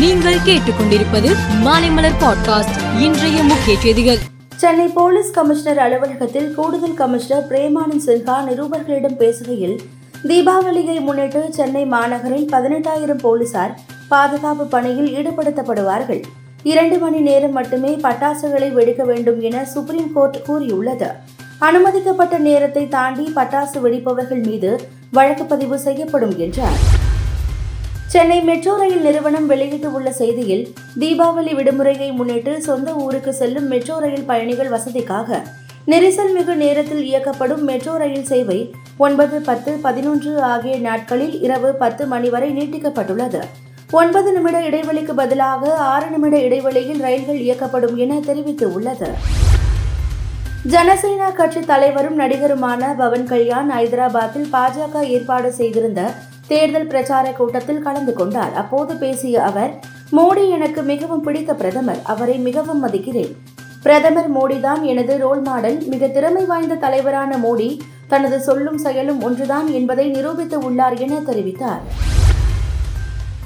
நீங்கள் கேட்டுக்கொண்டிருப்பது மாலைமலர் பாட்காஸ்ட். இன்றைய முக்கிய செய்திகள். சென்னை போலீஸ் கமிஷனர் அலுவலகத்தில் கூடுதல் கமிஷனர் பிரேமானந்த் சின்ஹா நிருபர்களிடம் பேசுகையில் தீபாவளியை முன்னிட்டு சென்னை மாநகரில் பதினெட்டாயிரம் போலீசார் பாதுகாப்பு பணியில் ஈடுபடுத்தப்படுவார்கள். இரண்டு மணி நேரம் மட்டுமே பட்டாசுகளை வெடிக்க வேண்டும் என சுப்ரீம் கோர்ட் கூறியுள்ளது. அனுமதிக்கப்பட்ட நேரத்தை தாண்டி பட்டாசு வெடிப்பவர்கள் மீது வழக்கு பதிவு செய்யப்படும் என்றார். சென்னை மெட்ரோ ரயில் நிறுவனம் வெளியிட்டுள்ள செய்தியில் தீபாவளி விடுமுறையை முன்னிட்டு சொந்த ஊருக்கு செல்லும் மெட்ரோ ரயில் பயணிகள் வசதிக்காக நெரிசல் மிகு நேரத்தில் இயக்கப்படும் மெட்ரோ ரயில் சேவை ஒன்பது பத்து பதினொன்று ஆகிய நாட்களில் இரவு பத்து மணி வரை நீட்டிக்கப்பட்டுள்ளது. ஒன்பது நிமிட இடைவெளிக்கு பதிலாக ஆறு நிமிட இடைவெளியில் ரயில்கள் இயக்கப்படும் என தெரிவித்துள்ளது ஜனசேனா கட்சி தலைவரும் நடிகருமான பவன் கல்யாண் ஐதராபாத்தில் பாஜக ஏற்பாடு செய்திருந்த தேர்தல் பிரச்சார கூட்டத்தில் கலந்து கொண்டார். அப்போது பேசிய அவர் மோடி எனக்கு மிகவும் பிடித்த பிரதமர். அவரை மிகவும் மதிக்கிறேன். பிரதமர் மோடிதான் எனது ரோல் மாடல். மிக திறமை வாய்ந்த தலைவரான மோடி தனது சொல்லும் செயலும் ஒன்றுதான் என்பதை நிரூபித்து உள்ளார் என தெரிவித்தார்.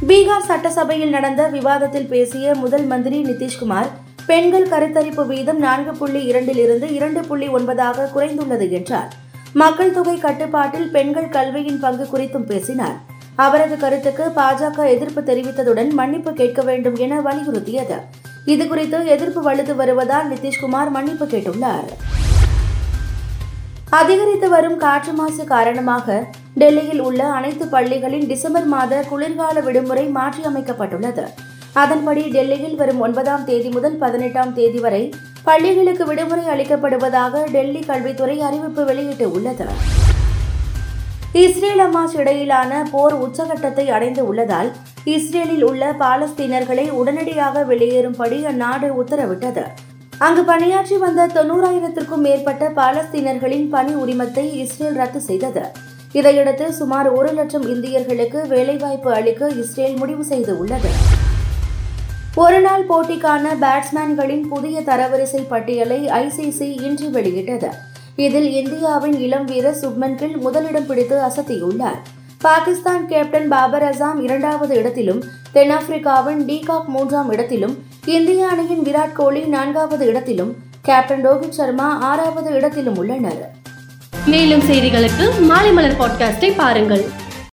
பீகார் சட்டசபையில் நடந்த விவாதத்தில் பேசிய முதல் மந்திரி நிதிஷ்குமார் பெண்கள் கருத்தரிப்பு வீதம் நான்கு புள்ளி இரண்டிலிருந்து இரண்டு புள்ளி ஒன்பதாக குறைந்துள்ளது என்றார். மக்கள் தொகை கட்டுப்பாட்டில் பெண்கள் கல்வியின் பங்கு குறித்தும் பேசினார். அவரது கருத்துக்கு பாஜக எதிர்ப்பு தெரிவித்ததுடன் மன்னிப்பு கேட்க வேண்டும் என வலியுறுத்தியது. இதுகுறித்து எதிர்ப்பு வலுத்து வருவதால் நிதிஷ்குமார் மன்னிப்பு கேட்டுள்ளார். அதிகரித்து வரும் காற்று மாசு காரணமாக டெல்லியில் உள்ள அனைத்து பள்ளிகளின் டிசம்பர் மாத குளிர்கால விடுமுறை மாற்றியமைக்கப்பட்டுள்ளது. அதன்படி டெல்லியில் வரும் ஒன்பதாம் தேதி முதல் பதினெட்டாம் தேதி வரை பள்ளிகளுக்கு விடுமுறை அளிக்கப்படுவதாக டெல்லி கல்வித்துறை அறிவிப்பு வெளியிட்டு உள்ளது இஸ்ரேல் அமாஸ் இடையிலான போர் உச்சகட்டத்தை அடைந்து உள்ளதால் இஸ்ரேலில் உள்ள பாலஸ்தீனர்களை உடனடியாக வெளியேறும்படி அந்நாடு உத்தரவிட்டது. அங்கு பணியாற்றி வந்த தொன்னூறாயிரத்திற்கும் மேற்பட்ட பாலஸ்தீனர்களின் பணி உரிமத்தை இஸ்ரேல் ரத்து செய்தது. இதையடுத்து சுமார் ஒரு லட்சம் இந்தியர்களுக்கு வேலைவாய்ப்பு அளிக்க இஸ்ரேல் முடிவு செய்துள்ளது. ஒருநாள் போட்டிக்கான பேட்ஸ்மேன்களின் புதிய தரவரிசை பட்டியலை ஐசிசி இன்று வெளியிட்டது. இதில் இந்தியாவின் இளம் வீரர் சுப்மன் கில் முதலிடம் பிடித்து அசத்தியுள்ளார். பாகிஸ்தான் கேப்டன் பாபர் அசாம் இரண்டாவது இடத்திலும் தென்னாப்பிரிக்காவின் டீகாக் மூன்றாம் இடத்திலும் இந்திய அணியின் விராட் கோலி நான்காவது இடத்திலும் கேப்டன் ரோஹித் சர்மா ஆறாவது இடத்திலும் உள்ளனர். மேலும் செய்திகளுக்கு மாலை மலர் பாட்காஸ்டை பாருங்கள்.